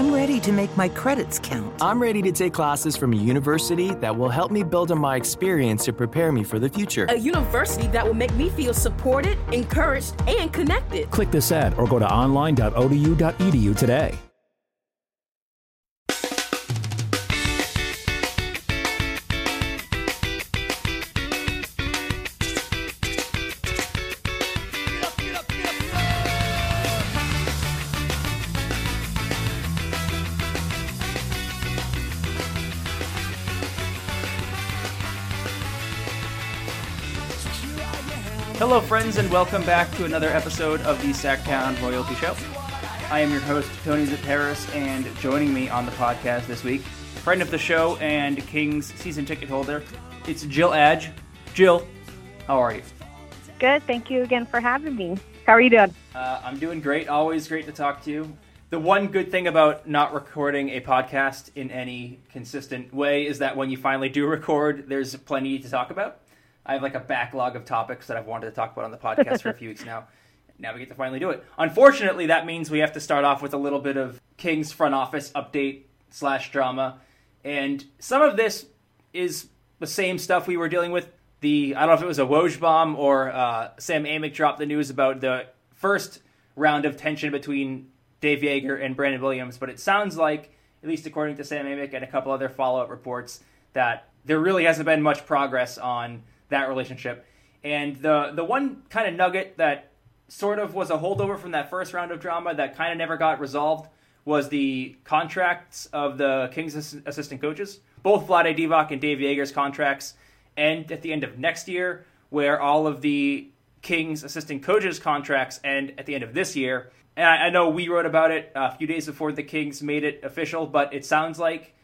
I'm ready to make my credits count. I'm ready to take classes from a university that will help me build on my experience to prepare me for the future. A university that will make me feel supported, encouraged, and connected. Click this ad or go to online.odu.edu today. Hello, friends, and welcome back to another episode of the Sactown Royalty Show. I am your host, Tony Xypteras, and joining me on the podcast this week, friend of the show and Kings season ticket holder, it's Jill Adge. Jill, how are you? Good. Thank you again for having me. How are you doing? Uh, I'm doing great. Always great to talk to you. The one good thing about not recording a podcast in any consistent way is that when you finally do record, there's plenty to talk about. I have like a backlog of topics that I've wanted to talk about on the podcast for a few weeks now. Now we get to finally do it. Unfortunately, that means we have to start off with a little bit of King's front office update slash drama, and some of this is the same stuff we were dealing with. The I don't know if it was a Woj bomb or uh, Sam Amick dropped the news about the first round of tension between Dave Joerger and Brandon Williams, but it sounds like, at least according to Sam Amick and a couple other follow up reports, that there really hasn't been much progress on that relationship. And the the one kind of nugget that sort of was a holdover from that first round of drama that kind of never got resolved was the contracts of the Kings assistant coaches. Both Vlade Divac and Dave Joerger's contracts end at the end of next year, where all of the Kings assistant coaches' contracts end at the end of this year. And I, I know we wrote about it a few days before the Kings made it official, but it sounds like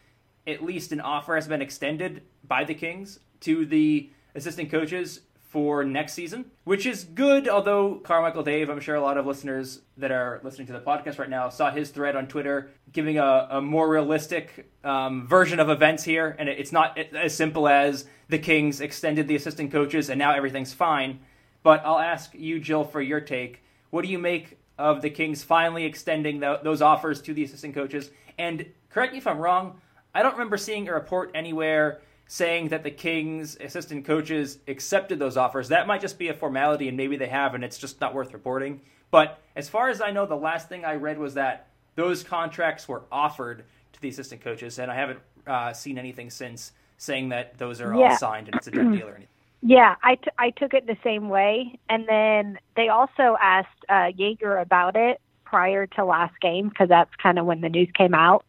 at least an offer has been extended by the Kings to the assistant coaches for next season, which is good. Although Carmichael Dave, I'm sure a lot of listeners that are listening to the podcast right now saw his thread on Twitter giving a, a more realistic um, version of events here, and it's not as simple as the Kings extended the assistant coaches and now everything's fine. But I'll ask you, Jill, for your take. What do you make of the Kings finally extending the, those offers to the assistant coaches? And correct me if I'm wrong. I don't remember seeing a report anywhere saying that the Kings assistant coaches accepted those offers. That might just be a formality, and maybe they have, and it's just not worth reporting. But as far as I know, the last thing I read was that those contracts were offered to the assistant coaches, and I haven't uh, seen anything since saying that those are yeah. all signed and it's a done deal or anything. Yeah, I, t- I took it the same way. And then they also asked uh, Joerger about it prior to last game because that's kind of when the news came out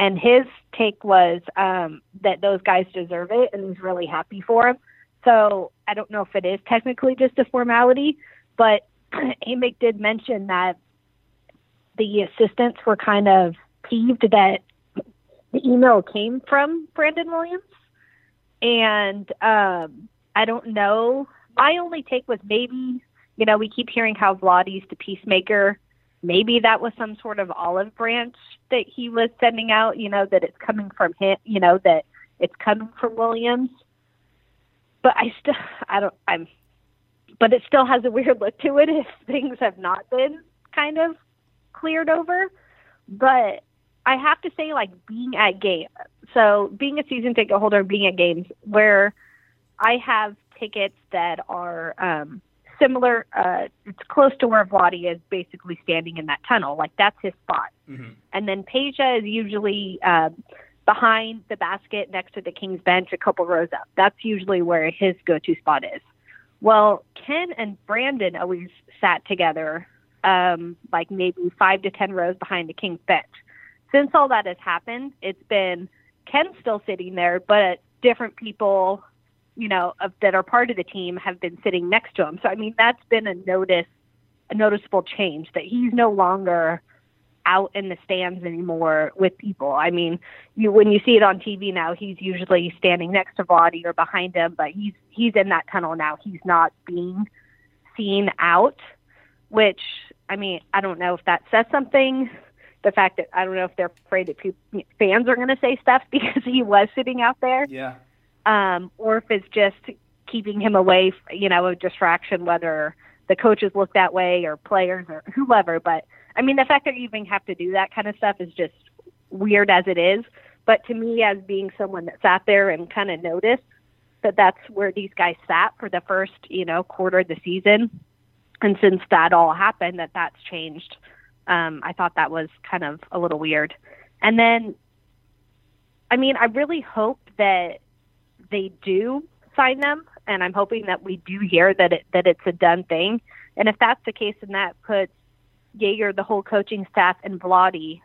and his take was um, that those guys deserve it, and he's really happy for him. So I don't know if it is technically just a formality, but Amick did mention that the assistants were kind of peeved that the email came from Brandon Williams, and um, I don't know. My only take was maybe you know we keep hearing how Vladdy's the peacemaker maybe that was some sort of olive branch that he was sending out, you know, that it's coming from him, you know, that it's coming from Williams. But I still, I don't, I'm, but it still has a weird look to it if things have not been kind of cleared over. But I have to say, like, being at game, so being a season ticket holder being at games where I have tickets that are, um, similar. Uh, it's close to where Vladi is basically standing in that tunnel. Like that's his spot. Mm-hmm. And then Peja is usually uh, behind the basket next to the King's bench, a couple rows up. That's usually where his go-to spot is. Well, Ken and Brandon always sat together, um, like maybe five to ten rows behind the King's bench. Since all that has happened, it's been Ken still sitting there, but different people you know, of, that are part of the team have been sitting next to him. So I mean, that's been a notice, a noticeable change that he's no longer out in the stands anymore with people. I mean, you when you see it on TV now, he's usually standing next to Vladi or behind him, but he's he's in that tunnel now. He's not being seen out, which I mean, I don't know if that says something. The fact that I don't know if they're afraid that people, fans are going to say stuff because he was sitting out there. Yeah um, or if it's just keeping him away, you know, a distraction, whether the coaches look that way or players or whoever. But I mean, the fact that you even have to do that kind of stuff is just weird as it is. But to me, as being someone that sat there and kind of noticed that that's where these guys sat for the first, you know, quarter of the season, and since that all happened, that that's changed. Um, I thought that was kind of a little weird. And then, I mean, I really hope that they do sign them, and I'm hoping that we do hear that it that it's a done thing. And if that's the case, then that puts Joerger, the whole coaching staff, and Vlade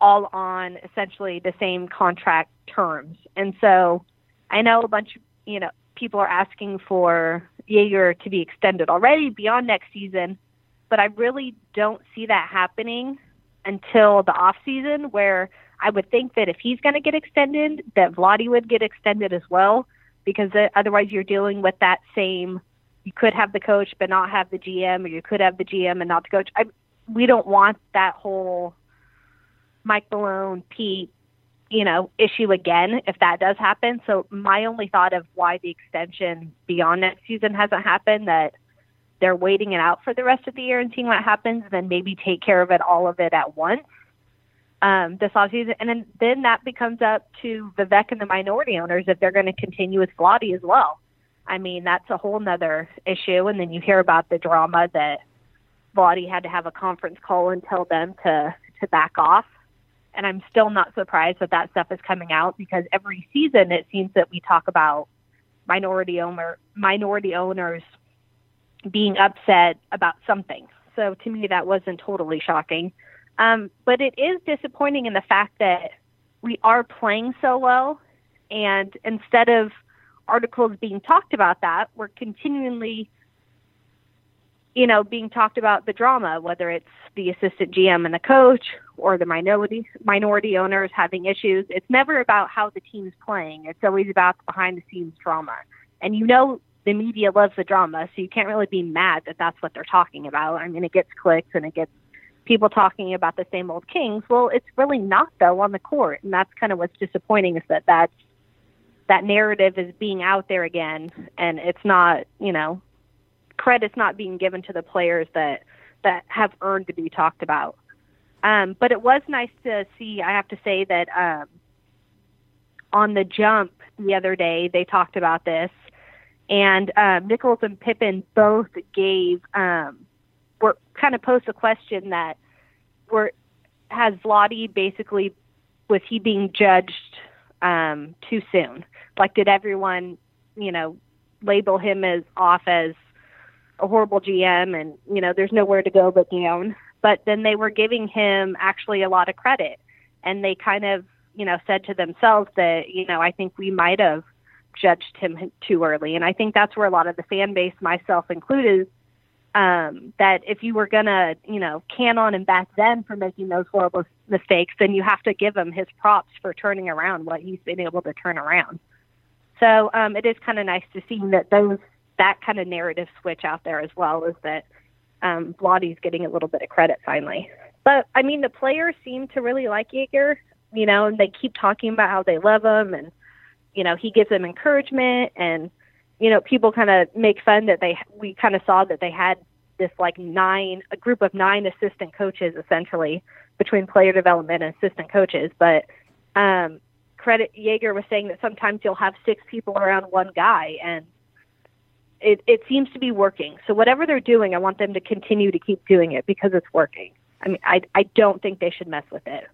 all on essentially the same contract terms. And so I know a bunch of, you know, people are asking for Joerger to be extended already beyond next season, but I really don't see that happening until the off season where I would think that if he's going to get extended, that Vlade would get extended as well, because uh, otherwise you're dealing with that same. You could have the coach but not have the GM, or you could have the GM and not the coach. I, we don't want that whole Mike Malone, Pete, you know, issue again if that does happen. So my only thought of why the extension beyond next season hasn't happened that they're waiting it out for the rest of the year and seeing what happens, then maybe take care of it all of it at once um, this offseason. And then, then that becomes up to Vivek and the minority owners if they're going to continue with Vlade as well. I mean, that's a whole nother issue. And then you hear about the drama that Vlade had to have a conference call and tell them to, to back off. And I'm still not surprised that that stuff is coming out because every season it seems that we talk about minority owner minority owners being upset about something. So to me, that wasn't totally shocking. Um, but it is disappointing in the fact that we are playing so well, and instead of articles being talked about that, we're continually, you know, being talked about the drama, whether it's the assistant GM and the coach or the minority minority owners having issues. It's never about how the team's playing. It's always about the behind the scenes drama. And you know the media loves the drama, so you can't really be mad that that's what they're talking about. I mean, it gets clicks and it gets people talking about the same old Kings. Well, it's really not though on the court, and that's kind of what's disappointing is that that's that narrative is being out there again, and it's not, you know, credit's not being given to the players that that have earned to be talked about. Um, but it was nice to see. I have to say that um, on the jump the other day, they talked about this and um, Nichols and Pippen both gave um, kind of posed a question that were has Vlade basically was he being judged um, too soon? Like, did everyone you know label him as off as a horrible GM and you know there's nowhere to go but down? But then they were giving him actually a lot of credit, and they kind of you know said to themselves that you know I think we might have judged him too early. And I think that's where a lot of the fan base, myself included, um, that if you were gonna, you know, can on him back then for making those horrible mistakes, then you have to give him his props for turning around what he's been able to turn around. So um, it is kind of nice to see that those that kind of narrative switch out there as well is that um, Vlade's getting a little bit of credit finally. But I mean, the players seem to really like Joerger, you know, and they keep talking about how they love him and you know, he gives them encouragement and, you know, people kind of make fun that they, we kind of saw that they had this like nine, a group of nine assistant coaches essentially between player development and assistant coaches. But, um, credit Joerger was saying that sometimes you'll have six people around one guy and it, it seems to be working. So whatever they're doing, I want them to continue to keep doing it because it's working. I mean, I, I don't think they should mess with it.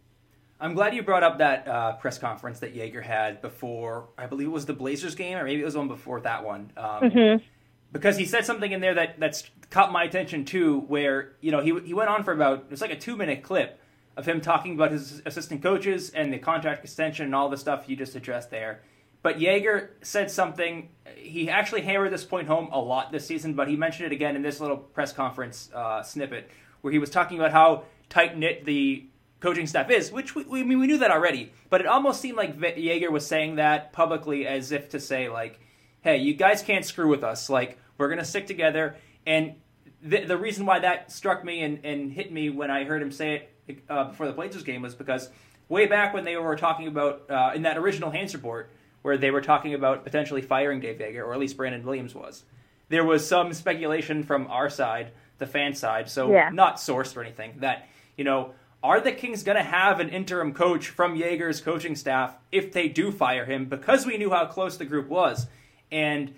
I'm glad you brought up that uh, press conference that Joerger had before. I believe it was the Blazers game, or maybe it was one before that one. Um, mm-hmm. Because he said something in there that that's caught my attention too. Where you know he he went on for about it was like a two minute clip of him talking about his assistant coaches and the contract extension and all the stuff you just addressed there. But Joerger said something. He actually hammered this point home a lot this season, but he mentioned it again in this little press conference uh, snippet where he was talking about how tight knit the coaching staff is, which we, we, we knew that already. But it almost seemed like Joerger was saying that publicly as if to say, like, hey, you guys can't screw with us. Like, we're going to stick together. And the, the reason why that struck me and, and hit me when I heard him say it uh, before the Blazers game was because way back when they were talking about, uh, in that original Haynes report, where they were talking about potentially firing Dave Joerger, or at least Brandon Williams was, there was some speculation from our side, the fan side, so yeah. not sourced or anything, that, you know, are the Kings going to have an interim coach from Joerger's coaching staff if they do fire him? Because we knew how close the group was. And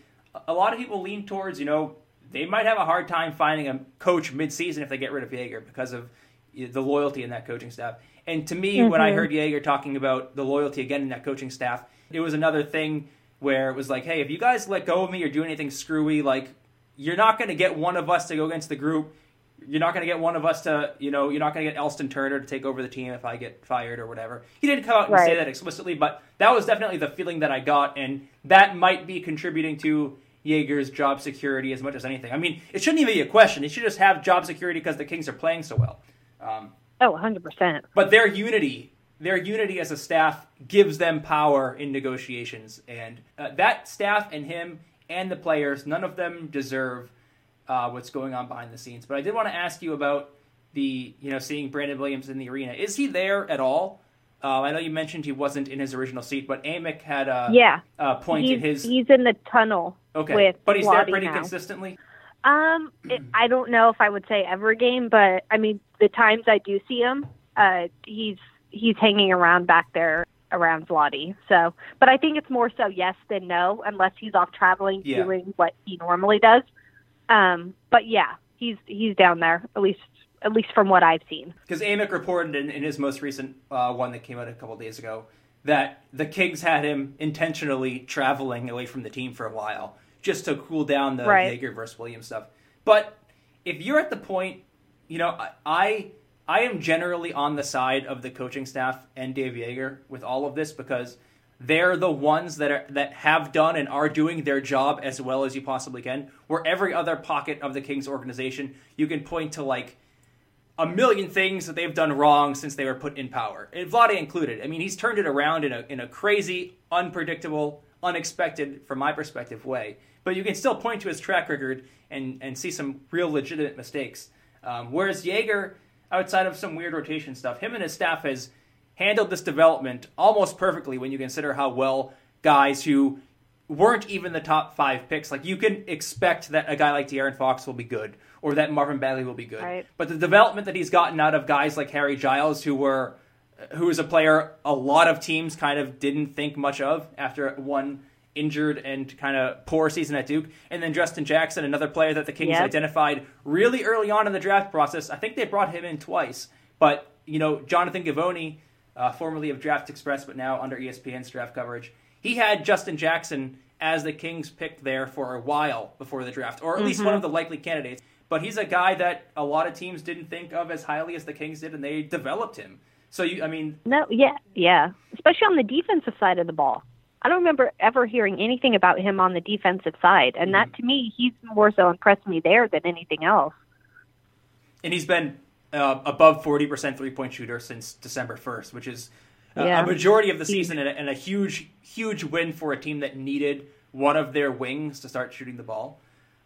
a lot of people lean towards, you know, they might have a hard time finding a coach midseason if they get rid of Joerger because of the loyalty in that coaching staff. And to me, mm-hmm. when I mm-hmm. heard Joerger talking about the loyalty again in that coaching staff, it was another thing where it was like, hey, if you guys let go of me or do anything screwy, like you're not going to get one of us to go against the group. You're not going to get one of us to, you know, you're not going to get Elston Turner to take over the team if I get fired or whatever. He didn't come out and right. say that explicitly, but that was definitely the feeling that I got, and that might be contributing to Joerger's job security as much as anything. I mean, it shouldn't even be a question. He should just have job security because the Kings are playing so well. Um, oh, 100%. But their unity, their unity as a staff gives them power in negotiations. And uh, that staff and him and the players, none of them deserve uh, what's going on behind the scenes. But I did want to ask you about the, you know, seeing Brandon Williams in the arena. Is he there at all? Uh, I know you mentioned he wasn't in his original seat, but Amick had a, yeah. a point he's, in his. He's in the tunnel. Okay, but he's there pretty now. consistently. Um, it, I don't know if I would say every game, but I mean the times I do see him, uh, he's he's hanging around back there around Vlade. So, but I think it's more so yes than no, unless he's off traveling yeah. doing what he normally does. Um, but yeah, he's he's down there at least at least from what I've seen. Because Amick reported in, in, his most recent uh, one that came out a couple days ago that the Kings had him intentionally traveling away from the team for a while just to cool down the right. Versus Williams stuff. But if you're at the point, you know, I I am generally on the side of the coaching staff and Dave Joerger with all of this because they're the ones that are that have done and are doing their job as well as you possibly can. Where every other pocket of the Kings organization, you can point to like a million things that they've done wrong since they were put in power, and Vlade included. I mean, he's turned it around in a in a crazy, unpredictable, unexpected, from my perspective, way. But you can still point to his track record and and see some real legitimate mistakes. Um, whereas Joerger, outside of some weird rotation stuff, him and his staff has handled this development almost perfectly when you consider how well guys who weren't even the top five picks. Like you can expect that a guy like De'Aaron Fox will be good, or that Marvin Bagley will be good. Right. But the development that he's gotten out of guys like Harry Giles, who were who is a player a lot of teams kind of didn't think much of after one injured and kind of poor season at Duke, and then Justin Jackson, another player that the Kings yep. identified really early on in the draft process. I think they brought him in twice, but you know Jonathan Givony, uh, formerly of Draft Express, but now under ESPN's draft coverage he had Justin Jackson as the Kings picked there for a while before the draft, or at mm-hmm. least one of the likely candidates. But he's a guy that a lot of teams didn't think of as highly as the Kings did, and they developed him. So you, I mean, no, yeah, yeah, especially on the defensive side of the ball. I don't remember ever hearing anything about him on the defensive side, and mm-hmm. that to me, he's more so impressed me there than anything else. And he's been uh, above forty percent three point shooter since December first, which is yeah. a majority of the season and a, and a, huge, huge win for a team that needed one of their wings to start shooting the ball.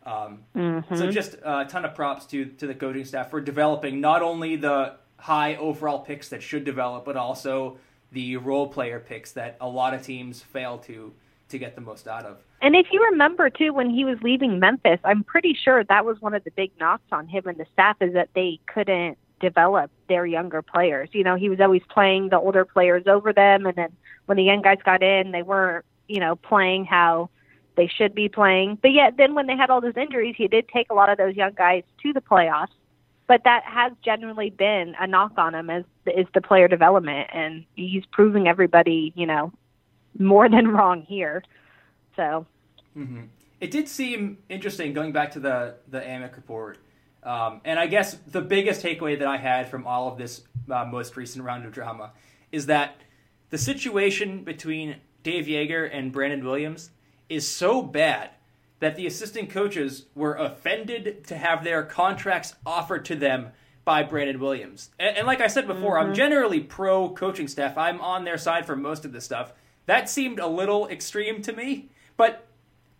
Um, mm-hmm. So just a ton of props to to the coaching staff for developing not only the high overall picks that should develop, but also the role player picks that a lot of teams fail to to get the most out of. And if you remember too, when he was leaving Memphis, I'm pretty sure that was one of the big knocks on him and the staff is that they couldn't develop their younger players. You know, he was always playing the older players over them, and then when the young guys got in, they weren't, you know, playing how they should be playing. But yet, then when they had all those injuries, he did take a lot of those young guys to the playoffs. But that has generally been a knock on him as is the player development, and he's proving everybody, you know, more than wrong here. So. Mm-hmm. It did seem interesting going back to the the Amick report um, and I guess the biggest takeaway that I had from all of this uh, most recent round of drama is that the situation between Dave Joerger and Brandon Williams is so bad that the assistant coaches were offended to have their contracts offered to them by Brandon Williams. And, and like I said before, mm-hmm. I'm generally pro coaching staff. I'm on their side for most of this stuff. That seemed a little extreme to me, but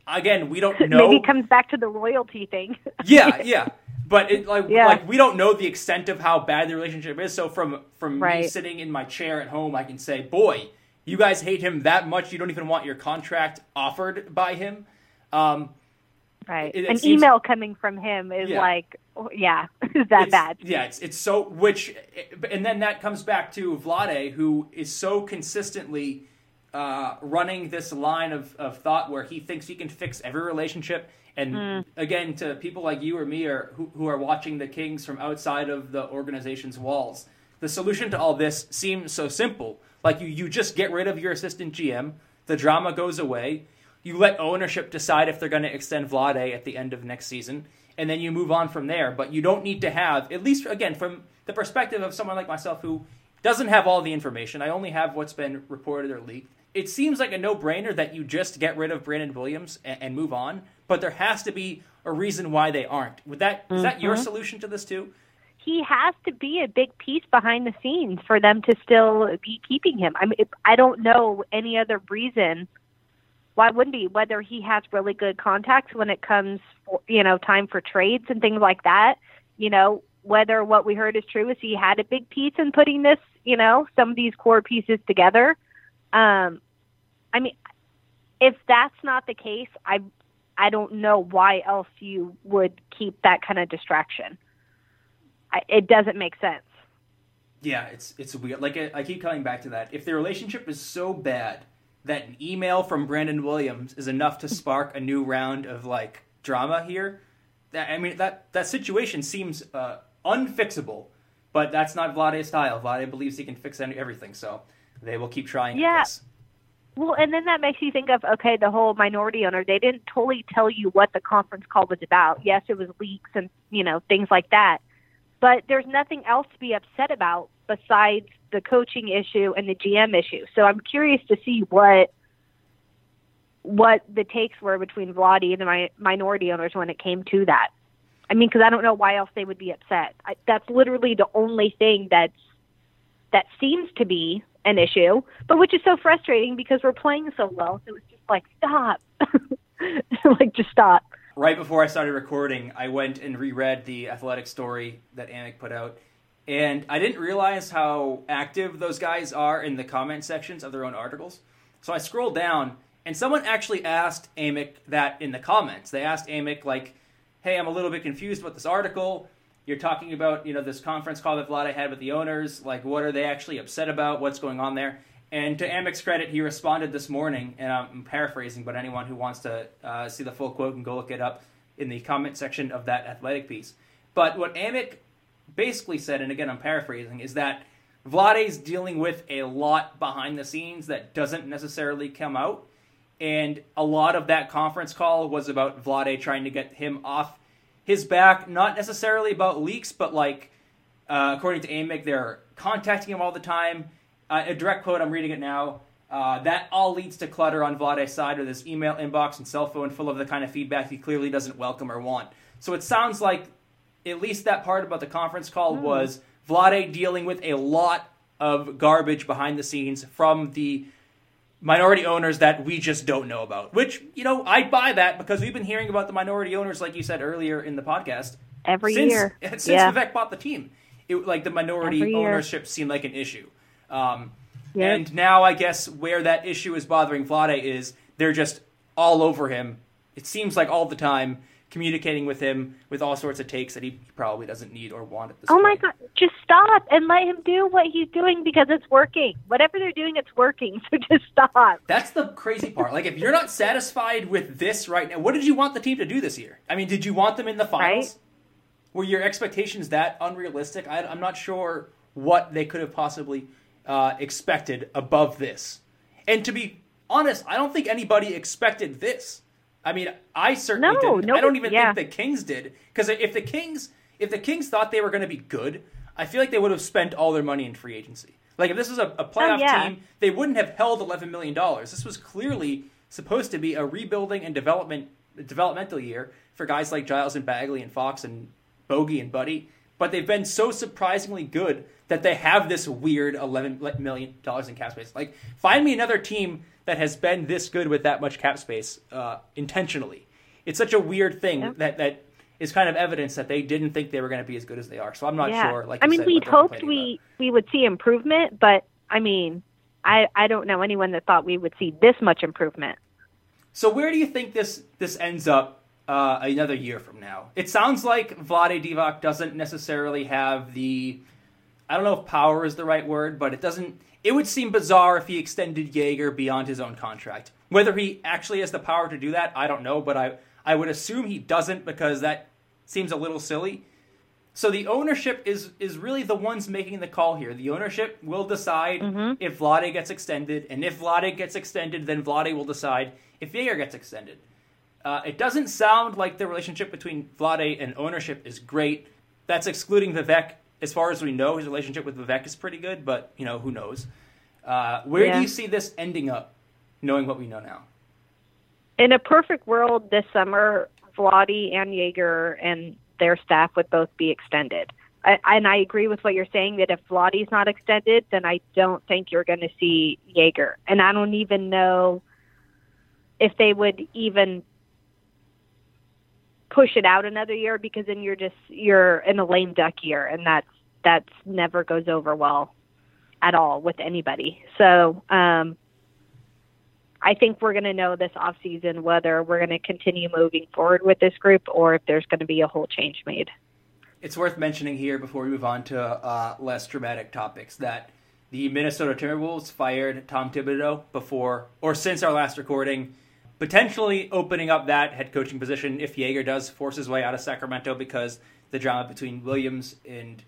again, we don't know. Maybe it comes back to the royalty thing. yeah, yeah. But it like yeah. like we don't know the extent of how bad the relationship is. So from from right. me sitting in my chair at home, I can say, "Boy, you guys hate him that much. You don't even want your contract offered by him." Um, Right. It- it An seems- email coming from him is Yeah. like, oh, yeah, is that it's- bad? Yeah, it's it's so which, and then that comes back to Vlade, who is so consistently uh, running this line of, of thought where he thinks he can fix every relationship. And Hmm. again, to people like you or me, or who, who are watching the Kings from outside of the organization's walls, the solution to all this seems so simple. Like you, you just get rid of your assistant GM, the drama goes away. You let ownership decide if they're going to extend Vlade at the end of next season, and then you move on from there. But you don't need to have, at least again, from the perspective of someone like myself who doesn't have all the information, I only have what's been reported or leaked. It seems like a no brainer that you just get rid of Brandon Williams and, and move on, but there has to be a reason why they aren't. Would that is that your mm-hmm. solution to this too? he has to be a big piece behind the scenes for them to still be keeping him. I mean, I don't know any other reason why wouldn't he? Whether he has really good contacts when it comes, for, you know, time for trades and things like that. You know, whether what we heard is true is he had a big piece in putting this, you know, some of these core pieces together. Um, I mean, if that's not the case, I I don't know why else you would keep that kind of distraction. I, it doesn't make sense. Yeah, it's it's weird. Like I, I keep coming back to that. If the relationship is so bad that an email from Brandon Williams is enough to spark a new round of like drama here, that I mean that that situation seems uh, unfixable. But that's not Vlade's style. Vlade believes he can fix any, everything, so they will keep trying. Yeah. Well, and then that makes you think of okay, the whole minority owner. They didn't totally tell you what the conference call was about. Yes, it was leaks and you know things like that, but there's nothing else to be upset about besides the coaching issue and the GM issue. So I'm curious to see what what the takes were between Vladi and the mi- minority owners when it came to that. I mean, because I don't know why else they would be upset. I, that's literally the only thing that's that seems to be an issue, but which is so frustrating because we're playing so well. So it's just like stop, like just stop. right before I started recording, I went and reread the athletic story that Amick put out. And I didn't realize how active those guys are in the comment sections of their own articles. So I scrolled down, and someone actually asked Amick that in the comments. They asked Amick, like, hey, I'm a little bit confused about this article. You're talking about, you know, this conference call that Vlade had with the owners. Like, what are they actually upset about? What's going on there? And to Amick's credit, he responded this morning, and I'm paraphrasing, but anyone who wants to uh, see the full quote can go look it up in the comment section of that athletic piece. But what Amick basically said, and again I'm paraphrasing, is that Vlade's dealing with a lot behind the scenes that doesn't necessarily come out. And a lot of that conference call was about Vlade trying to get him off his back, not necessarily about leaks, but like, uh, according to Amick, they're contacting him all the time. Uh, a direct quote, I'm reading it now. Uh, that all leads to clutter on Vlade's side with his email inbox and cell phone full of the kind of feedback he clearly doesn't welcome or want. So it sounds like at least that part about the conference call was Vlade dealing with a lot of garbage behind the scenes from the minority owners that we just don't know about. Which, you know, I'd buy that because we've been hearing about the minority owners, like you said earlier in the podcast, Every since, year. Since yeah. Vivek bought the team, it like the minority Every year. ownership seemed like an issue. Um, Yep. And now I guess where that issue is bothering Vlade is they're just all over him. It seems like all the time communicating with him with all sorts of takes that he probably doesn't need or want at this Oh my god, just stop and let him do what he's doing because it's working. Whatever they're doing, it's working. So just stop. That's the crazy part. Like, if you're not satisfied with this right now, what did you want the team to do this year? I mean, did you want them in the finals? Right. Were your expectations that unrealistic? I, I'm not sure what they could have possibly uh, expected above this. And to be honest, I don't think anybody expected this. I mean, I certainly No, didn't. I don't even yeah. think the Kings did. Because if the Kings, if the Kings thought they were going to be good, I feel like they would have spent all their money in free agency. Like if this was a, a oh, playoff Oh, yeah. team, they wouldn't have held eleven million dollars. This was clearly supposed to be a rebuilding and development developmental year for guys like Giles and Bagley and Fox and Bogi and Buddy. But they've been so surprisingly good that they have this weird eleven million dollars in cap space. Like, find me another team that has been this good with that much cap space uh, intentionally. It's such a weird thing Yeah. that that is kind of evidence that they didn't think they were going to be as good as they are. So I'm not yeah. sure. Like I mean, said, we'd hoped we we would see improvement, but I mean, I I don't know anyone that thought we would see this much improvement. So where do you think this this ends up uh, another year from now. It sounds like Vlade Divac doesn't necessarily have the. I don't know if power is the right word, but it doesn't. It would seem bizarre if he extended Joerger beyond his own contract. Whether he actually has the power to do that, I don't know, but I, I would assume he doesn't because that seems a little silly. So the ownership is is really the ones making the call here. The ownership will decide Mm-hmm. if Vlade gets extended, and if Vlade gets extended, then Vlade will decide if Joerger gets extended. Uh, it doesn't sound like the relationship between Vlade and ownership is great. That's excluding Vivek. As far as we know, his relationship with Vivek is pretty good, but you know who knows. Uh, where Yeah. do you see this ending up, knowing what we know now? in a perfect world this summer, Vladi and Joerger and their staff would both be extended. I, and I agree with what you're saying that if Vladi's not extended, then I don't think you're going to see Joerger. And I don't even know if they would even push it out another year because then you're just you're in a lame duck year, and that's that's never goes over well at all with anybody. So um, I think we're going to know this off season whether we're going to continue moving forward with this group or if there's going to be a whole change made. It's worth mentioning here before we move on to uh, less dramatic topics that the Minnesota Timberwolves fired Tom Thibodeau before or since our last recording, potentially opening up that head coaching position if Joerger does force his way out of Sacramento because the drama between Williams and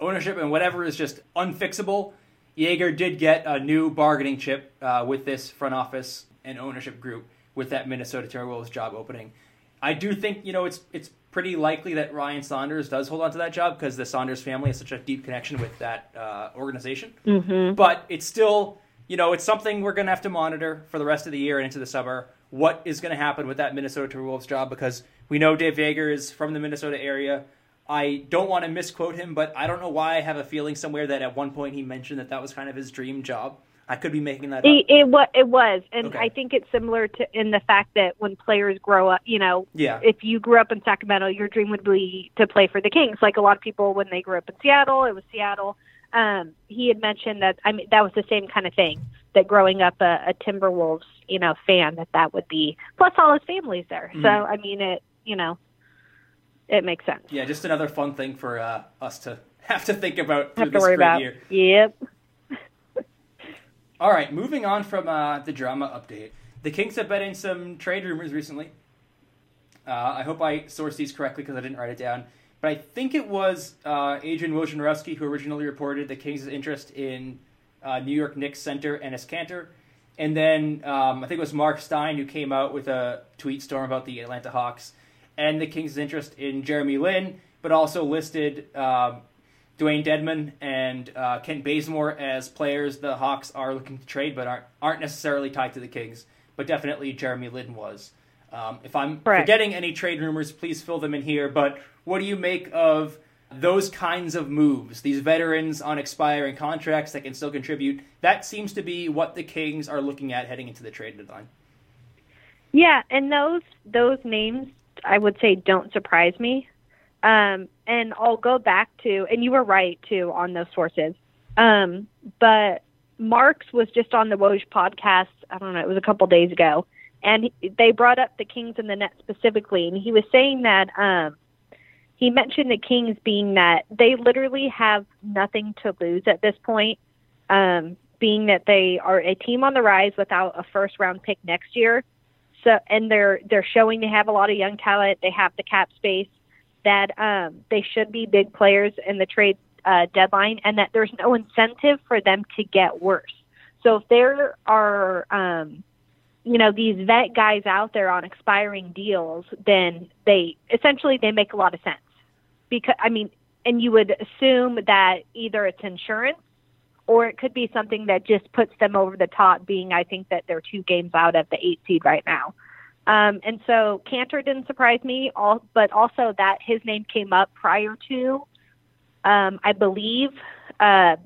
ownership and whatever is just unfixable. Joerger did get a new bargaining chip uh, with this front office and ownership group with that Minnesota Timberwolves job opening. I do think you know it's it's pretty likely that Ryan Saunders does hold on to that job because the Saunders family has such a deep connection with that uh, organization. Mm-hmm. But it's still you know it's something we're going to have to monitor for the rest of the year and into the summer. What is going to happen with that Minnesota Timberwolves job because we know Dave Joerger is from the Minnesota area. I don't want to misquote him, but I don't know why I have a feeling somewhere that at one point he mentioned that that was kind of his dream job. I could be making that up. It, it, wa- it was, and Okay. I think it's similar to in the fact that when players grow up, you know, Yeah. if you grew up in Sacramento, your dream would be to play for the Kings. Like a lot of people when they grew up in Seattle, it was Seattle. Um, he had mentioned that I mean that was the same kind of thing. That growing up a, a Timberwolves, you know, fan, that that would be. Plus, all his family's there, so Mm-hmm. I mean, it, you know, it makes sense. Yeah, just another fun thing for uh, us to have to think about through Have to this worry great about. year. Yep. All right, moving on from uh, the drama update. The Kings have been in some trade rumors recently. Uh, I hope I sourced these correctly because I didn't write it down. But I think it was uh, Adrian Wojnarowski who originally reported the Kings' interest in uh, New York Knicks center Enes Kanter. And then um, I think it was Marc Stein who came out with a tweet storm about the Atlanta Hawks and the Kings' interest in Jeremy Lin, but also listed um, Dewayne Dedmon and uh, Kent Bazemore as players the Hawks are looking to trade, but aren't aren't necessarily tied to the Kings. But definitely Jeremy Lin was. Um, if I'm Correct. forgetting any trade rumors, please fill them in here. But what do you make of those kinds of moves? These veterans on expiring contracts that can still contribute. That seems to be what the Kings are looking at heading into the trade deadline. Yeah, and those those names I would say don't surprise me. Um, and I'll go back to, and you were right too on those sources. Um, but Marks was just on the Woj podcast. I don't know, it was a couple days ago, and he, they brought up the Kings and the Nets specifically, and he was saying that um, he mentioned the Kings being that they literally have nothing to lose at this point, um, being that they are a team on the rise without a first round pick next year. So and they're they're showing they have a lot of young talent. They have the cap space that um, they should be big players in the trade uh, deadline, and that there's no incentive for them to get worse. So if there are um, you know these vet guys out there on expiring deals, then they essentially they make a lot of sense because I mean, and you would assume that either it's insurance or it could be something that just puts them over the top. Being I think that they're two games out of the eight seed right now. Um, and so Kanter didn't surprise me, all, but also that his name came up prior to, um, I believe, uh,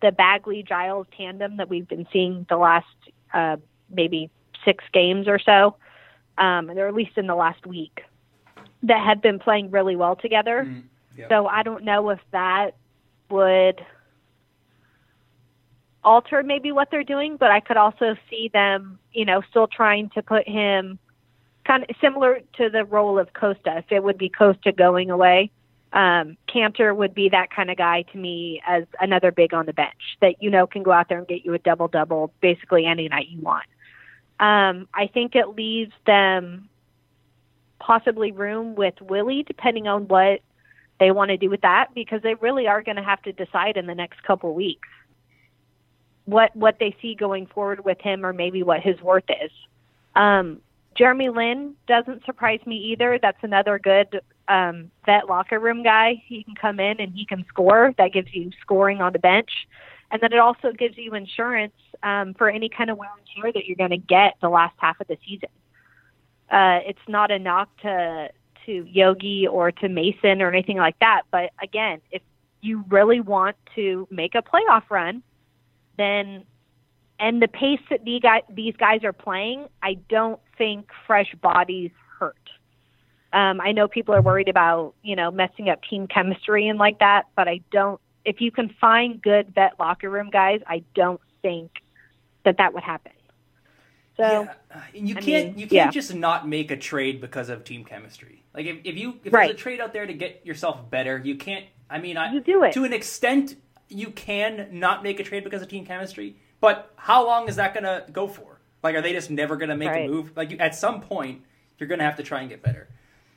the Bagley Giles tandem that we've been seeing the last uh, maybe six games or so, um, or at least in the last week, that have been playing really well together. Mm, yeah. So I don't know if that would alter maybe what they're doing, but I could also see them, you know, still trying to put him kind of similar to the role of Kosta. If it would be Kosta going away, um, Kanter would be that kind of guy to me as another big on the bench that you know can go out there and get you a double double basically any night you want. Um, I think it leaves them possibly room with Willie, depending on what they want to do with that, because they really are going to have to decide in the next couple weeks what what they see going forward with him, or maybe what his worth is. Um, Jeremy Lin doesn't surprise me either. That's another good um, vet locker room guy. He can come in and he can score. That gives you scoring on the bench, and then it also gives you insurance um, for any kind of wear and tear that you're going to get the last half of the season. Uh, it's not a knock to to Yogi or to Mason or anything like that, but again, if you really want to make a playoff run, then and the pace that the guy, these guys are playing, I don't think fresh bodies hurt. Um, I know people are worried about you know messing up team chemistry and like that, but I don't. If you can find good vet locker room guys, I don't think that that would happen. So yeah. you I can't mean, you can't yeah. just not make a trade because of team chemistry. Like if, if you if Right. there's a trade out there to get yourself better, you can't. I mean, I You do it. to an extent. You can not make a trade because of team chemistry, but how long is that going to go for? Like, are they just never going to make Right. a move? Like, you, at some point, you're going to have to try and get better.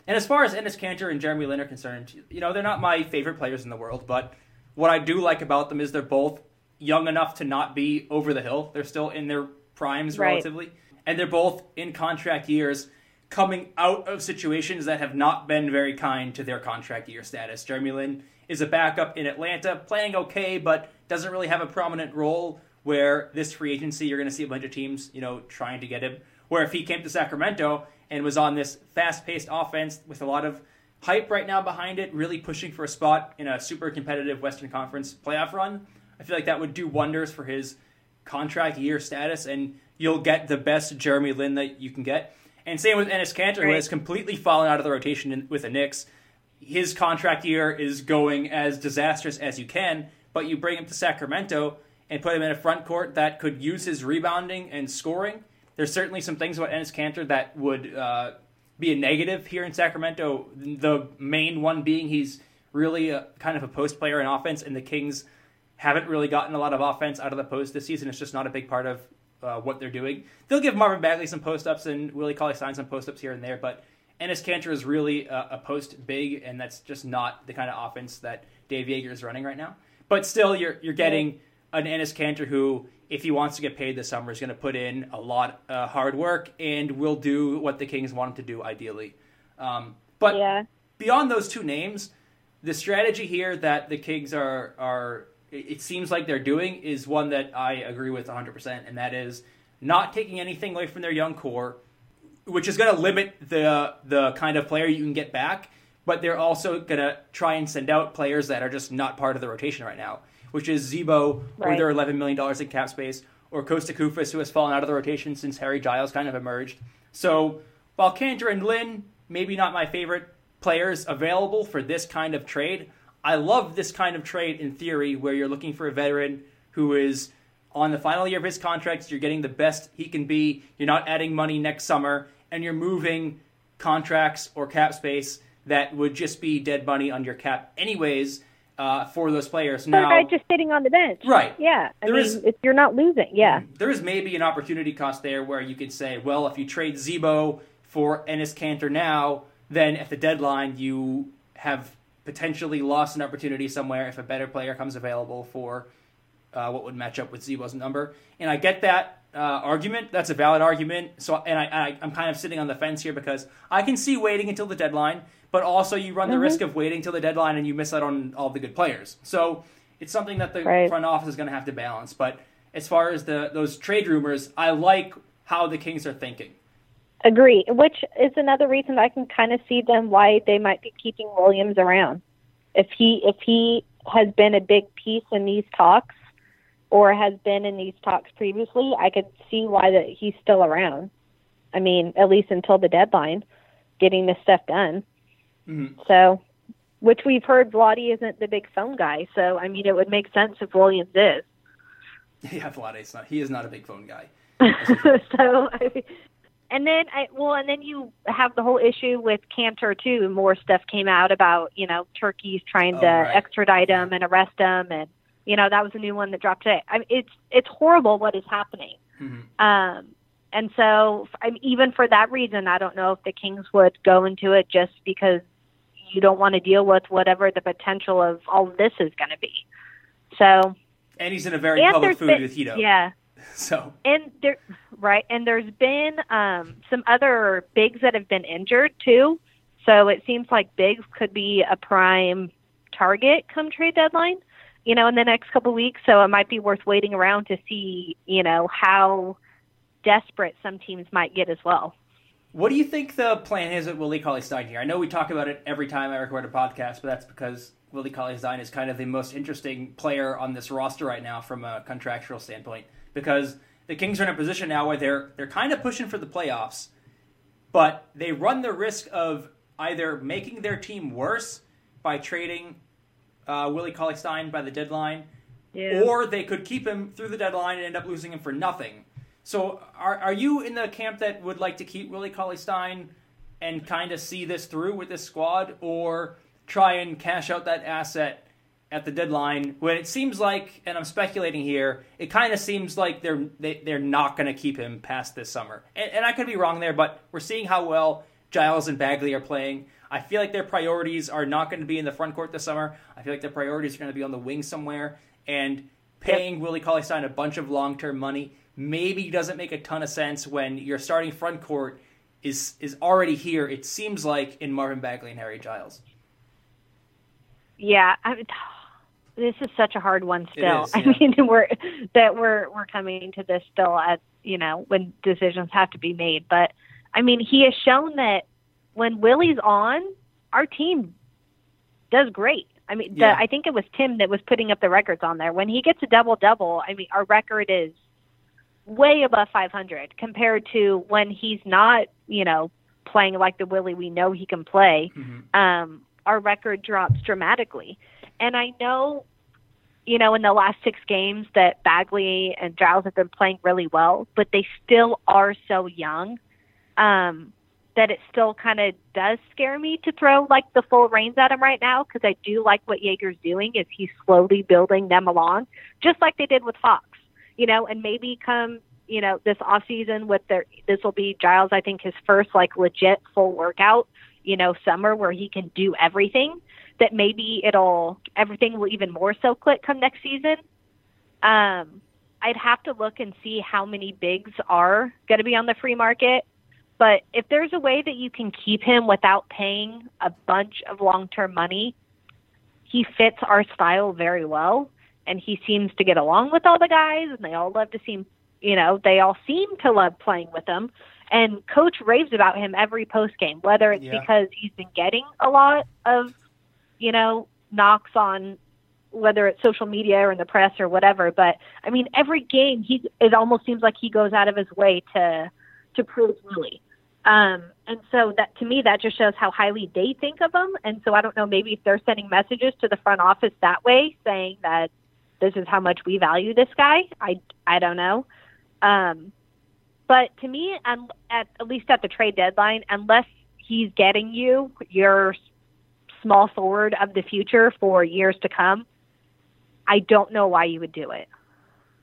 And as far as Enes Kanter and Jeremy Lin are concerned, you know, they're not my favorite players in the world, but what I do like about them is they're both young enough to not be over the hill. They're still in their primes Right. relatively. And they're both in contract years coming out of situations that have not been very kind to their contract year status. Jeremy Lin is a backup in Atlanta, playing okay, but doesn't really have a prominent role where this free agency you're going to see a bunch of teams, you know, trying to get him. Where if he came to Sacramento and was on this fast-paced offense with a lot of hype right now behind it, really pushing for a spot in a super competitive Western Conference playoff run, I feel like that would do wonders for his contract year status, and you'll get the best Jeremy Lin that you can get. And same with Enes Kanter, who has completely fallen out of the rotation in, with the Knicks. His contract year is going as disastrous as you can, but you bring him to Sacramento and put him in a front court that could use his rebounding and scoring. There's certainly some things about Enes Kanter that would uh, be a negative here in Sacramento. The main one being he's really a, kind of a post player in offense, and the Kings haven't really gotten a lot of offense out of the post this season. It's just not a big part of uh, what they're doing. They'll give Marvin Bagley some post ups and Willie Cauley Stein some post ups here and there, but Enes Kanter is really a, a post big, and that's just not the kind of offense that Dave Joerger is running right now. But still, you're you're getting an Enes Kanter who, if he wants to get paid this summer, is going to put in a lot of hard work and will do what the Kings want him to do, ideally. Um, but yeah, beyond those two names, the strategy here that the Kings are are it seems like they're doing is one that I agree with 100%, and that is not taking anything away from their young core, which is going to limit the the kind of player you can get back. But they're also going to try and send out players that are just not part of the rotation right now, which is Z-Bo or Right. their 11 million dollars in cap space, or Kosta Koufos, who has fallen out of the rotation since Harry Giles kind of emerged. So while Kanter and Lin, maybe not my favorite players available for this kind of trade, I love this kind of trade in theory where you're looking for a veteran who is on the final year of his contract, you're getting the best he can be, you're not adding money next summer, and you're moving contracts or cap space that would just be dead money on your cap anyways uh, for those players. Now, a guy just sitting on the bench. Right. Yeah. I There mean, is- if you're not losing. Yeah. there is maybe an opportunity cost there where you could say, well, if you trade Z-Bo for Enes Kanter now, then at the deadline you have potentially lost an opportunity somewhere if a better player comes available for uh, what would match up with Z-Bo's number. And I get that uh, argument. That's a valid argument. So, and I, I, I'm kind of sitting on the fence here because I can see waiting until the deadline, but also you run the Mm-hmm. risk of waiting till the deadline and you miss out on all the good players. So it's something that the Right. front office is going to have to balance. But as far as the those trade rumors, I like how the Kings are thinking. Agree. Which is another reason I can kind of see them why they might be keeping Williams around. If he if he has been a big piece in these talks or has been in these talks previously, I could see why that he's still around. I mean, at least until the deadline, getting this stuff done. Mm-hmm. So, which we've heard Vladi isn't the big phone guy. So, I mean, it would make sense if Williams is. Yeah, Vlade's not. He is not a big phone guy. so, I, and then I well, and then you have the whole issue with Kanter too. More stuff came out about you know Turkey's trying Oh, to right. extradite him and arrest him, and you know that was a new one that dropped today. I mean, it's it's horrible what is happening. Mhm. Um, and so I mean, even for that reason, I don't know if the Kings would go into it just because you don't want to deal with whatever the potential of all this is going to be. So And he's in a very public food been- with Hedo. yeah. So and there right and there's been um some other bigs that have been injured too so it seems like bigs could be a prime target come trade deadline you know in the next couple of weeks so it might be worth waiting around to see you know how desperate some teams might get as well What do you think the plan is at Willie Cauley Stein here? I know we talk about it every time I record a podcast, but that's because Willie Cauley Stein is kind of the most interesting player on this roster right now from a contractual standpoint. Because the Kings are in a position now where they're they're kind of pushing for the playoffs, but they run the risk of either making their team worse by trading uh, Willie Cauley Stein by the deadline, yeah or they could keep him through the deadline and end up losing him for nothing. So, are are you in the camp that would like to keep Willie Cauley Stein and kind of see this through with this squad, or try and cash out that asset at the deadline when it seems like, and I'm speculating here, it kind of seems like they're they, they're not going to keep him past this summer, and, and I could be wrong there, but we're seeing how well Giles and Bagley are playing. I feel like their priorities are not going to be in the front court this summer. I feel like their priorities are going to be on the wing somewhere, and paying Willie Cauley Stein a bunch of long term money maybe doesn't make a ton of sense when your starting front court is is already here. It seems like in Marvin Bagley and Harry Giles. yeah I mean, this is such a hard one still. is, i mean we're that we're we're coming to this still at you know when decisions have to be made. But i mean he has shown that when willie's on our team does great. I mean Yeah. the, i think it was tim that was putting up the records on there. When he gets a double double i mean our record is way above 500 compared to when he's not you know playing like the willie we know he can play. Um, our record drops dramatically. And I know, you know, in the last six games that Bagley and Giles have been playing really well, but they still are so young um, that it still kind of does scare me to throw like the full reins at him right now because I do like what Joerger's doing is he's slowly building them along, just like they did with Fox, you know, and maybe come you know this off season with their this will be Giles I think his first like legit full workout you know summer where he can do everything that maybe it'll everything will even more so click come next season. Um i'd have to look and see how many bigs are going to be on the free market. But if there's a way that you can keep him without paying a bunch of long term money he fits our style very well. And he seems to get along with all the guys and they all love to see him you know they all seem to love playing with him. And coach raves about him every post game whether it's Yeah. because he's been getting a lot of you know knocks on whether it's social media or in the press or whatever but i mean every game he it almost seems like he goes out of his way to to prove Willie. Um, and so that to me that just shows how highly they think of him. And so I don't know maybe if they're sending messages to the front office that way, saying that this is how much we value this guy. I I don't know. Um, but to me, at at least at the trade deadline, unless he's getting you your small forward of the future for years to come, I don't know why you would do it.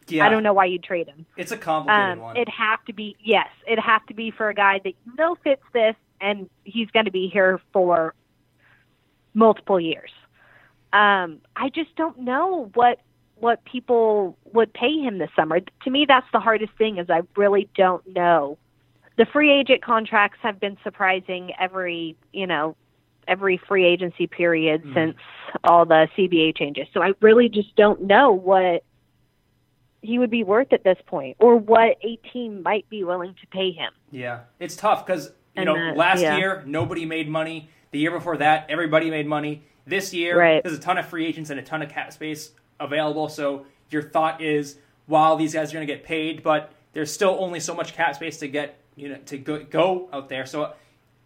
Yeah, I don't know why you'd trade him. It's a complicated Um, one. it'd have to be yes, it'd have to be for a guy that you know fits this, and he's going to be here for multiple years. Um, I just don't know what what people would pay him this summer. To me, that's the hardest thing is I really don't know. The free agent contracts have been surprising every you know every free agency period mm-hmm. since all the CBA changes. So I really just don't know what he would be worth at this point, or what a team might be willing to pay him. Yeah, it's tough because you And know that- last yeah. year nobody made money. The year before that, everybody made money. This year, Right. there's a ton of free agents and a ton of cap space available. So your thought is, while these guys are going to get paid, but there's still only so much cap space to get you know to go, go out there. So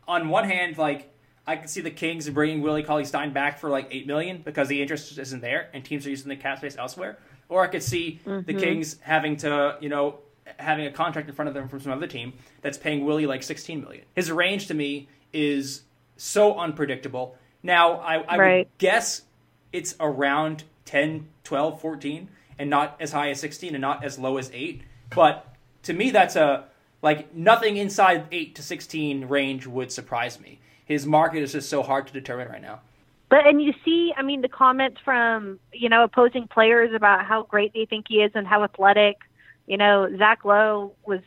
on one hand, like I can see the Kings bringing Willie Cauley Stein back for like eight million because the interest isn't there and teams are using the cap space elsewhere. Or I could see the mm-hmm. Kings having to, you know, having a contract in front of them from some other team that's paying Willie like 16 million. His range to me is so unpredictable. Now, I, I Right. would guess it's around 10, 12, 14, and not as high as 16 and not as low as 8. But to me, that's a, like, nothing inside 8 to 16 range would surprise me. His market is just so hard to determine right now. But and you see, I mean, the comments from you know opposing players about how great they think he is and how athletic. You know, Zach Lowe was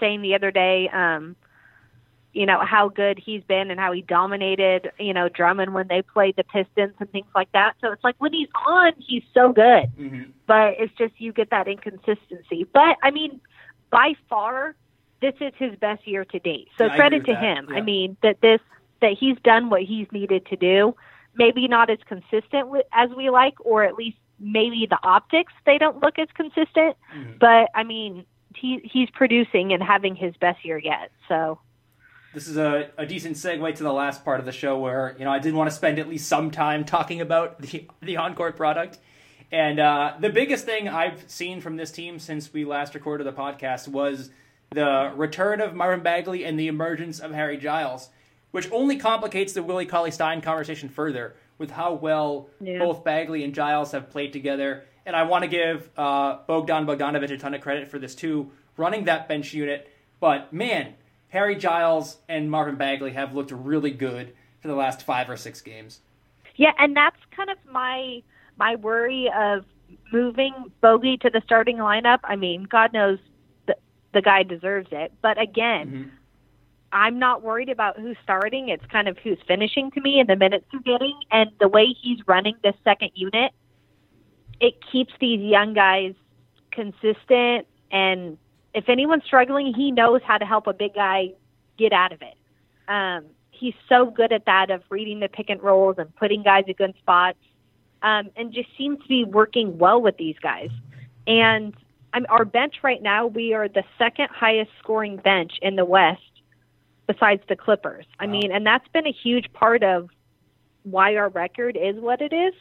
saying the other day, um, you know, how good he's been and how he dominated, you know, Drummond when they played the Pistons and things like that. So it's like when he's on, he's so good. But it's just you get that inconsistency. But I mean, by far, this is his best year to date. So Yeah, credit to that. him. Yeah. I mean that this that he's done what he's needed to do. Maybe not as consistent with, as we like, or at least maybe the optics they don't look as consistent. Mm-hmm. But I mean, he he's producing and having his best year yet. So This is a, a decent segue to the last part of the show where, you know, I did want to spend at least some time talking about the, the on-court product. And uh, the biggest thing I've seen from this team since we last recorded the podcast was the return of Marvin Bagley and the emergence of Harry Giles, which only complicates the Willie Cauley Stein conversation further with how well Yeah. both Bagley and Giles have played together. And I want to give uh, Bogdan Bogdanovic a ton of credit for this too, running that bench unit. But man, Harry Giles and Marvin Bagley have looked really good for the last five or six games. Yeah, and that's kind of my my worry of moving Bogi to the starting lineup. I mean, God knows the the guy deserves it, but again, I'm not worried about who's starting. It's kind of who's finishing to me and the minutes they're getting, and the way he's running this second unit. It keeps these young guys consistent, and if anyone's struggling, he knows how to help a big guy get out of it. Um, he's so good at that of reading the pick and rolls and putting guys in good spots, um, and just seems to be working well with these guys. And I'm, our bench right now, we are the second highest scoring bench in the West, besides the Clippers. I mean, and that's been a huge part of why our record is what it is.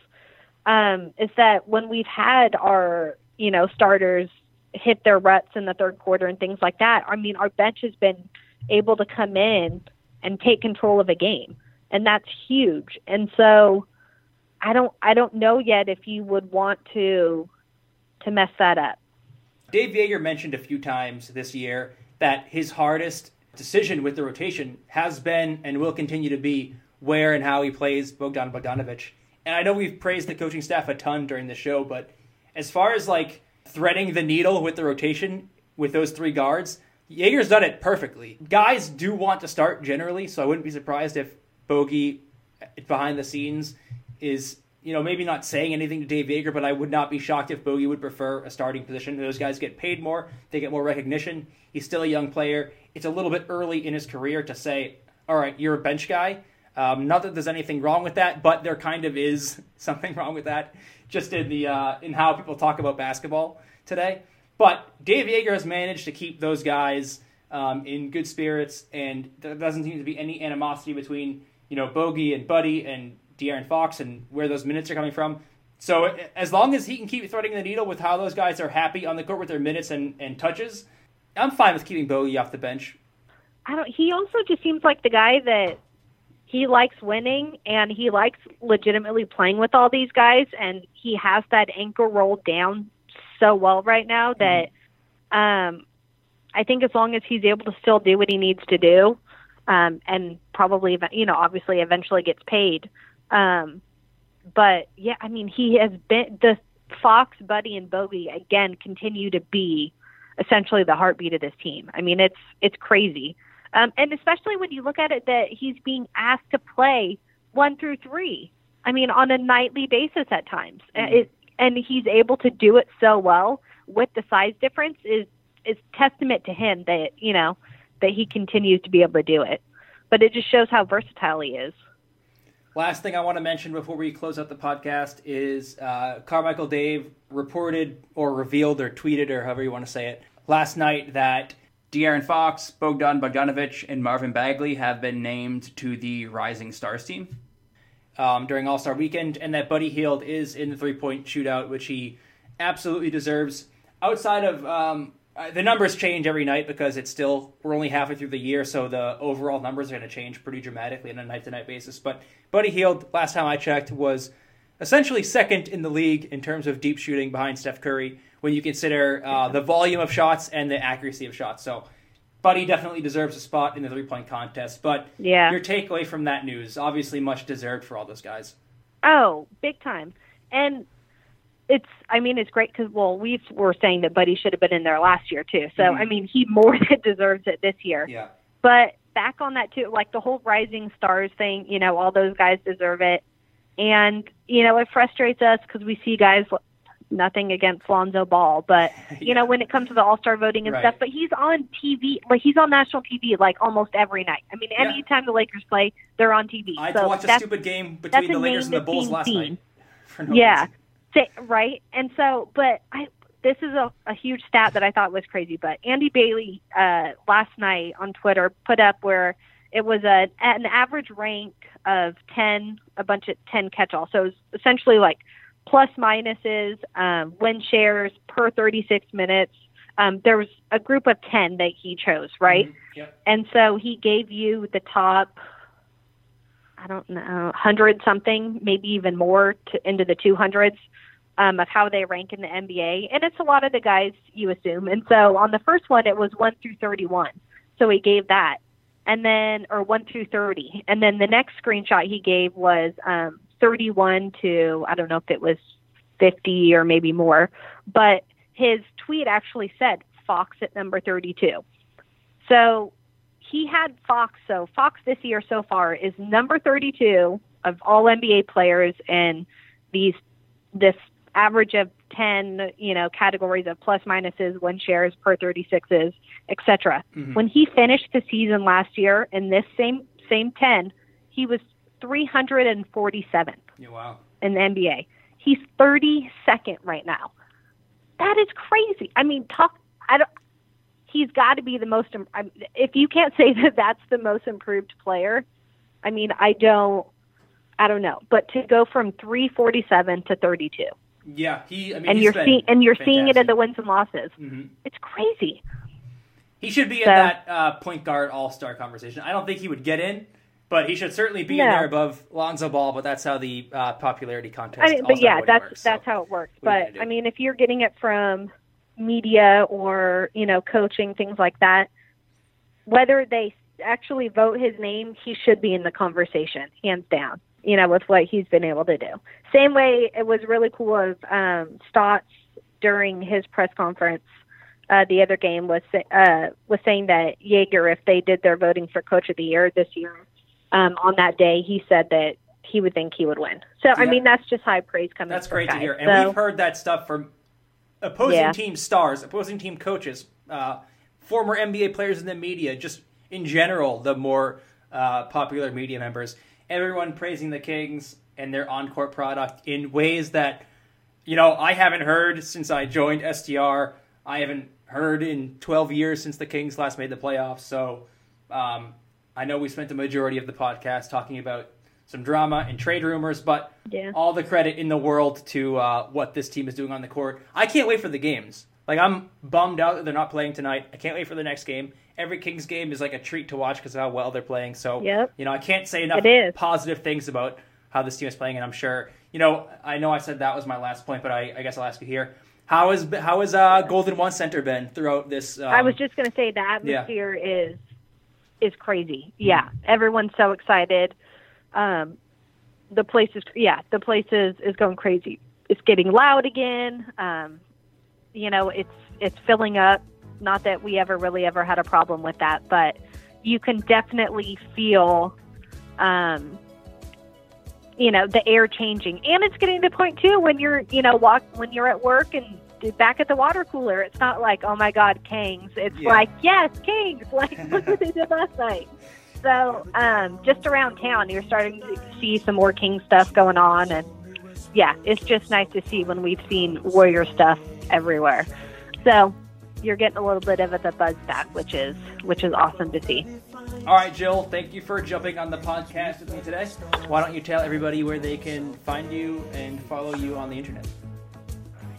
Um, is that when we've had our you know starters hit their ruts in the third quarter and things like that. I mean, our bench has been able to come in and take control of a game, and that's huge. And so, I don't, I don't know yet if you would want to, to mess that up. Dave Joerger mentioned a few times this year that his hardest decision with the rotation has been and will continue to be where and how he plays Bogdan Bogdanovic. And I know we've praised the coaching staff a ton during the show, but as far as like threading the needle with the rotation with those three guards, Joerger's done it perfectly. Guys do want to start generally, so I wouldn't be surprised if Bogi behind the scenes is you know maybe not saying anything to Dave Joerger, but I would not be shocked if Bogi would prefer a starting position. Those guys get paid more, they get more recognition. He's still a young player. It's a little bit early in his career to say, "All right, you're a bench guy." Um, not that there's anything wrong with that, but there kind of is something wrong with that, just in the uh, in how people talk about basketball today. But Dave Joerger has managed to keep those guys um, in good spirits, and there doesn't seem to be any animosity between you know Bogi and Buddy and De'Aaron Fox and where those minutes are coming from. So as long as he can keep threading the needle with how those guys are happy on the court with their minutes and, and touches, I'm fine with keeping Bogi off the bench. I don't. He also just seems like the guy that he likes winning and he likes legitimately playing with all these guys, and he has that ankle rolled down so well right now that um, I think as long as he's able to still do what he needs to do, um, and probably you know obviously eventually gets paid. Um, but yeah, I mean he has been the Fox, Buddy, and Bogi again continue to be essentially the heartbeat of this team. I mean it's it's crazy. Um, and especially when you look at it that he's being asked to play one through three. I mean, on a nightly basis at times. Uh, It, and he's able to do it so well with the size difference is is testament to him that you know that he continues to be able to do it. But it just shows how versatile he is. Last thing I want to mention before we close out the podcast is uh, Carmichael Dave reported or revealed or tweeted or however you want to say it last night that De'Aaron Fox, Bogdan Bogdanovic, and Marvin Bagley have been named to the Rising Stars team um, during All Star Weekend, and that Buddy Hield is in the three point shootout, which he absolutely deserves. Outside of um, uh, the numbers change every night because it's still we're only halfway through the year, so the overall numbers are going to change pretty dramatically on a night to night basis. But Buddy Hield, last time I checked, was essentially second in the league in terms of deep shooting behind Steph Curry when you consider uh, the volume of shots and the accuracy of shots. So. Buddy definitely deserves a spot in the three point contest, but Yeah. your takeaway from that news, obviously much deserved for all those guys. Oh, big time. And it's, I mean, it's great because, well, we were saying that Buddy should have been in there last year, too. So, Mhm. I mean, he more than deserves it this year. Yeah. But back on that, too, like the whole Rising Stars thing, you know, all those guys deserve it. And, you know, it frustrates us because we see guys, nothing against Lonzo Ball, but, you know, when it comes to the All Star voting and Right. stuff, but he's on TV, like, he's on national TV, like, almost every night. I mean, Yeah. anytime the Lakers play, they're on TV. I so to watch a stupid game between the Lakers and the Bulls last being night. No yeah, reason. Right. And so, but I this is a, a huge stat that I thought was crazy. But Andy Bailey uh, last night on Twitter put up where it was a an average rank of ten, a bunch of ten catch-all. So it was essentially like plus minuses, um, win shares per 36 minutes. Um, there was a group of 10 that he chose, right? Mhm. Yep. And so he gave you the top, I don't know, hundred something, maybe even more to into the two hundreds um, of how they rank in the NBA, and it's a lot of the guys you assume. And so on the first one, it was one through thirty-one, so he gave that, and then or one through thirty, and then the next screenshot he gave was um, thirty-one to I don't know if it was fifty or maybe more, but his tweet actually said Fox at number thirty-two. So he had Fox. So Fox this year so far is number 32 of all NBA players in these this average of 10, you know, categories of plus minuses, win shares per 36s, etc. Mhm. When he finished the season last year in this same same 10, he was 347th Yeah, wow. in the NBA. He's 32nd right now. That is crazy. I mean, talk. I don't. He's got to be the most. If you can't say that that's the most improved player, I mean, I don't. I don't know. But to go from 347 to 32, Yeah, he. I mean, and you're seeing and you're seeing it in the wins and losses. Mhm. It's crazy. He should be in So- that uh, point guard All Star conversation. I don't think he would get in, but he should certainly be in there above Lonzo Ball. But that's how the uh, popularity contest. I mean, but yeah, that's works, that's so. how it works. what are you But? I mean, if you're getting it from media or you know coaching things like that, whether they actually vote his name, he should be in the conversation, hands down. You know, with what he's been able to do. Same way, it was really cool of um, Stotts during his press conference. Uh, the other game was uh, was saying that Joerger, if they did their voting for Coach of the Year this year, um, on that day, he said that he would think he would win. So I mean, that's just high praise coming. That's great to hear, and So- we've heard that stuff from opposing Yeah. team stars, opposing team coaches, uh, former NBA players in the media, just in general, the more uh, popular media members. Everyone praising the Kings and their on-court product in ways that you know I haven't heard since I joined STR. I haven't heard in 12 years since the Kings last made the playoffs. So um, I know we spent the majority of the podcast talking about some drama and trade rumors, but Yeah. all the credit in the world to uh, what this team is doing on the court. I can't wait for the games. Like I'm bummed out that they're not playing tonight. I can't wait for the next game. Every Kings game is like a treat to watch because of how well they're playing. So Yep. you know I can't say enough positive things about how this team is playing, and I'm sure you know. I know I said that was my last point, but I, I guess I'll ask you here. How is how is uh, Golden One Center been throughout this? Um, I was just going to say the atmosphere is is crazy. Yeah, everyone's so excited. Um, the place is yeah, the place is is going crazy. It's getting loud again. Um, you know, it's it's filling up. Not that we ever really ever had a problem with that, but you can definitely feel, um, you know, the air changing, and it's getting to the point too when you're you know walk when you're at work and back at the water cooler. It's not like oh my god, Kings. It's Yeah. like yes, Kings. Like look what they did last night. So um, just around town, you're starting to see some more King stuff going on, and yeah, it's just nice to see when we've seen Warrior stuff everywhere. So you're getting a little bit of the buzz back, which is which is awesome to see. All right, Jill, thank you for jumping on the podcast with me today. Why don't you tell everybody where they can find you and follow you on the internet?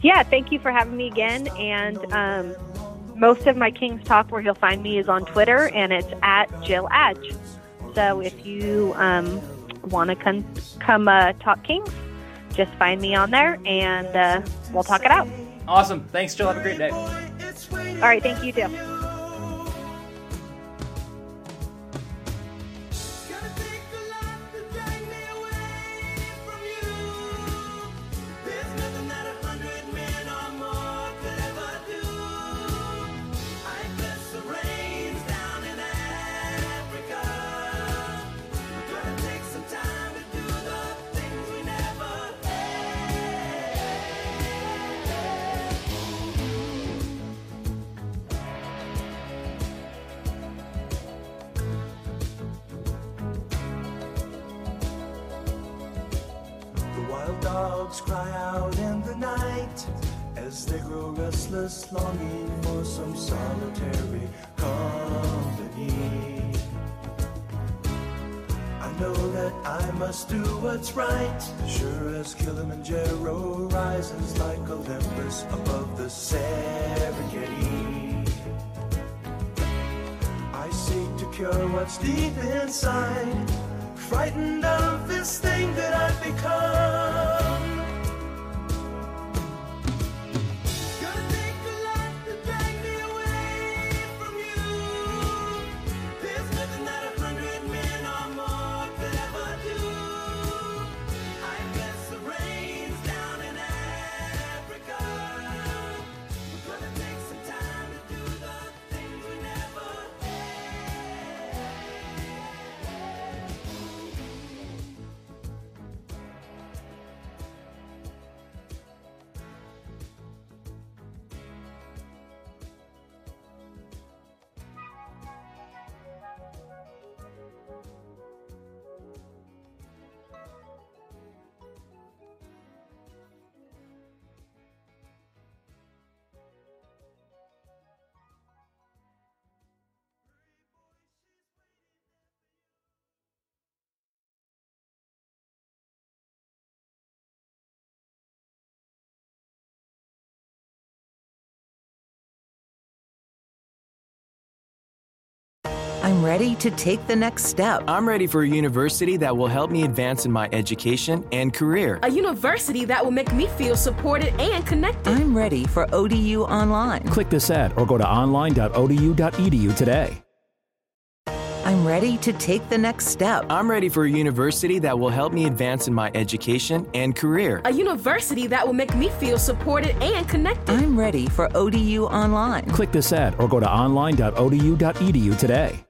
Yeah, thank you for having me again. And um, most of my Kings talk where you'll find me is on Twitter, and it's at Jill Adge. So if you um, want to come come uh, talk Kings, just find me on there, and uh, we'll talk it out. Awesome. Thanks, Jill. Have a great day. All right, thank you too. I'm ready to take the next step. I'm ready for a university that will help me advance in my education and career. A university that will make me feel supported and connected. I'm ready for ODU Online. Click this ad or go to online.odu.edu today. I'm ready to take the next step. I'm ready for a university that will help me advance in my education and career. A university that will make me feel supported and connected. I'm ready for ODU Online. Click this ad or go to online.odu.edu today.